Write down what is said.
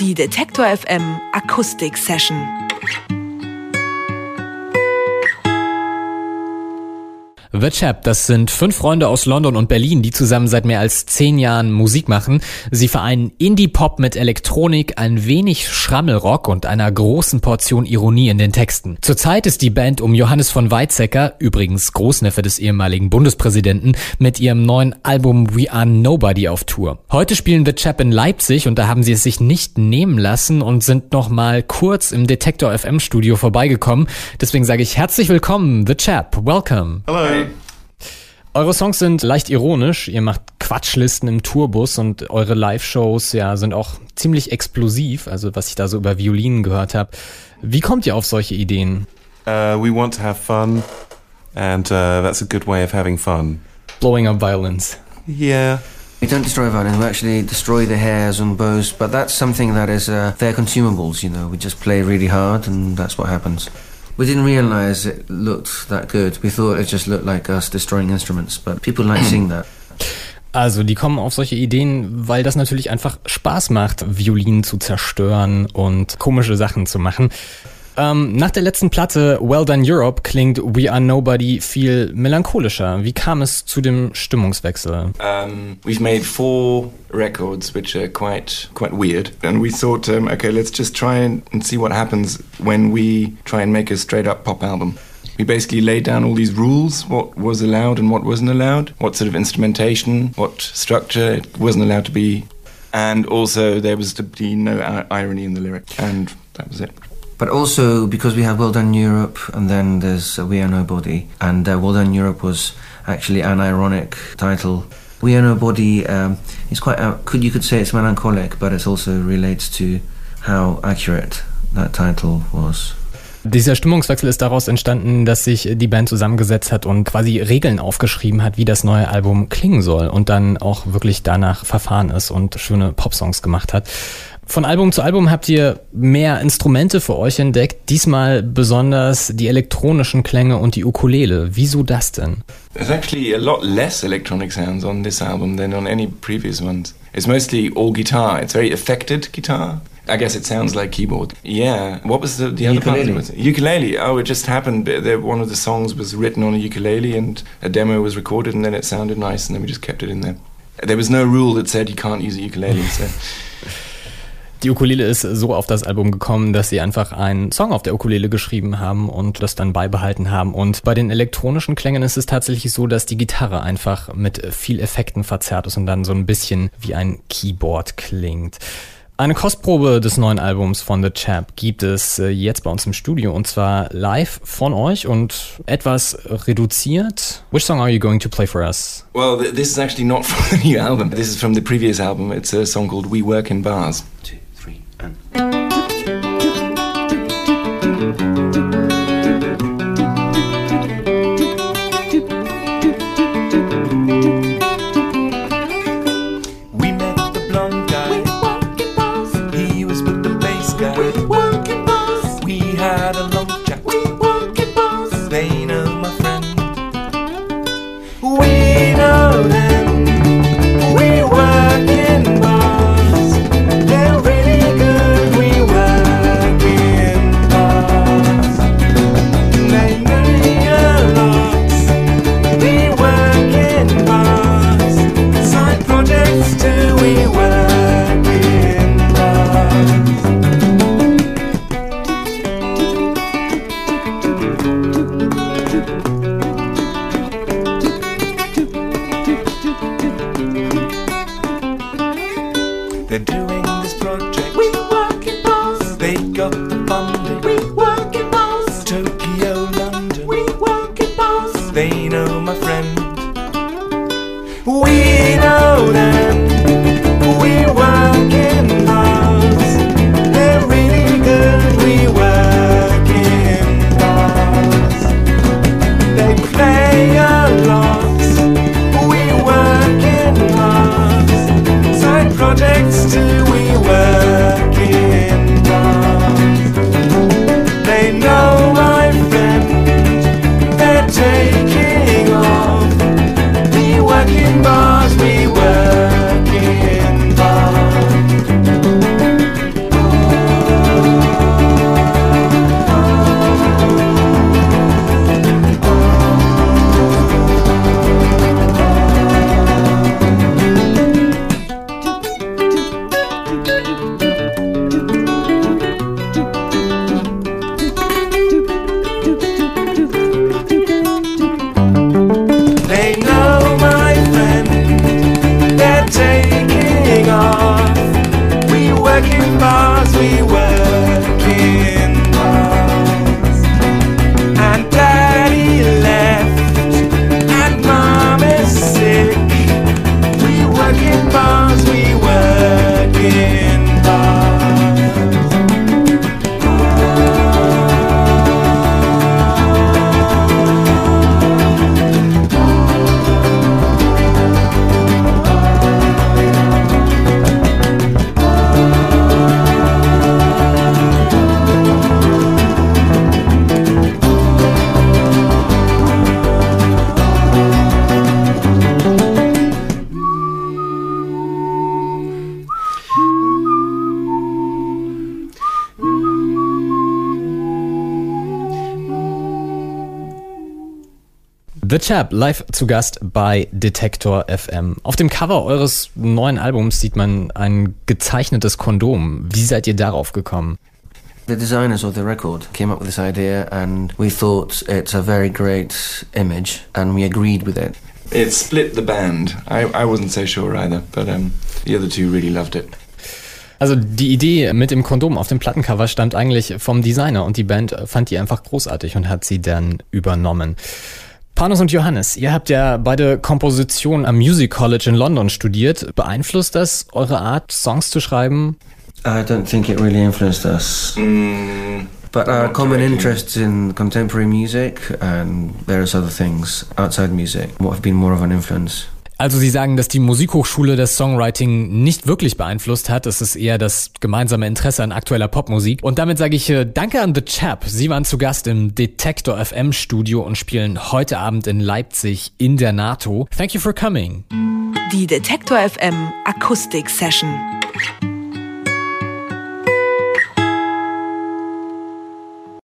Die Detektor FM Akustik Session. The Chap, das sind fünf Freunde aus London und Berlin, die zusammen seit mehr als zehn Jahren Musik machen. Sie vereinen Indie-Pop mit Elektronik, ein wenig Schrammelrock und einer großen Portion Ironie in den Texten. Zurzeit ist die Band um Johannes von Weizsäcker, übrigens Großneffe des ehemaligen Bundespräsidenten, mit ihrem neuen Album We Are Nobody auf Tour. Heute spielen The Chap in Leipzig und da haben sie es sich nicht nehmen lassen und sind noch mal kurz im Detektor FM Studio vorbeigekommen. Deswegen sage ich herzlich willkommen, The Chap. Welcome. Hello. Eure Songs sind leicht ironisch, ihr macht Quatschlisten im Tourbus und eure Live-Shows ja sind auch ziemlich explosiv, also was ich da so über Violinen gehört habe. Wie kommt ihr auf solche Ideen? Uh, we want to have fun, and uh, that's a good way of having fun. Blowing up violins. Yeah. We don't destroy violins, we actually destroy the hairs and bows, but that's something that is, uh, they're consumables, you know, we just play really hard and that's what happens. We didn't realize it looked that good. We thought it just looked like us destroying instruments, but people like seeing that. Also, die kommen auf solche Ideen, weil das natürlich einfach Spaß macht, Violinen zu zerstören und komische Sachen zu machen. Ähm, nach der letzten Platte Well Done Europe klingt We Are Nobody viel melancholischer. Wie kam es zu dem Stimmungswechsel? Um, we've made four records which are quite quite weird, and we thought, um, okay, let's just try and, and see what happens when we try and make a straight up pop album. We basically laid down all these rules, what was allowed and what wasn't allowed, what sort of instrumentation, what structure it wasn't allowed to be, and also there was to be no irony in the lyric, and that was it. But also because we have Well Done Europe, and then there's uh, We Are Nobody, and uh, Well Done Europe was actually an ironic title. We Are Nobody um, is quite uh, could you could say it's melancholic, but it also relates to how accurate that title was. Dieser Stimmungswechsel ist daraus entstanden, dass sich die Band zusammengesetzt hat und quasi Regeln aufgeschrieben hat, wie das neue Album klingen soll und dann auch wirklich danach verfahren ist und schöne Popsongs gemacht hat. Von Album zu Album habt ihr mehr Instrumente für euch entdeckt, diesmal besonders die elektronischen Klänge und die Ukulele. Wieso das denn? There's actually a lot less electronic sounds on this album than on any previous ones. It's mostly all guitar. It's very affected guitar. I guess it sounds like keyboard. Yeah. What was the, the other Ukulele. part? Ukulele. Oh, it just happened. that One of the songs was written on a ukulele and a demo was recorded and then it sounded nice and then we just kept it in there. There was no rule that said you can't use a ukulele. So. Die Ukulele ist so auf das Album gekommen, dass sie einfach einen Song auf der Ukulele geschrieben haben und das dann beibehalten haben. Und bei den elektronischen Klängen ist es tatsächlich so, dass die Gitarre einfach mit viel Effekten verzerrt ist und dann so ein bisschen wie ein Keyboard klingt. Eine Kostprobe des neuen Albums von The Chap gibt es äh, jetzt bei uns im Studio und zwar live von euch und etwas reduziert. Which song are you going to play for us? Well, th this is actually not from the new album. This is from the previous album. It's a song called We Work in Bars. Two, and. We met the blonde guy. He was with the bass guy. We had a We The Chap live zu Gast bei Detektor FM. Auf dem Cover eures neuen Albums sieht man ein gezeichnetes Kondom. Wie seid ihr darauf gekommen? The designers of the record came up with this idea, and we thought it's a very great image, and we agreed with it. It split the band. I, I wasn't so sure either, but um, the other two really loved it. Also die Idee mit dem Kondom auf dem Plattencover stammt eigentlich vom Designer und die Band fand die einfach großartig und hat sie dann übernommen. Panos und Johannes, ihr habt ja beide Komposition am Music College in London studiert. Beeinflusst das eure Art, Songs zu schreiben? I don't think it really influenced us. But our common directly. interests in contemporary music and various other things outside music what have been more of an influence. Also Sie sagen, dass die Musikhochschule das Songwriting nicht wirklich beeinflusst hat. Es ist eher das gemeinsame Interesse an aktueller Popmusik. Und damit sage ich äh, Danke an The Chap. Sie waren zu Gast im Detektor FM Studio und spielen heute Abend in Leipzig in der NATO. Thank you for coming. Die Detektor FM Akustik Session.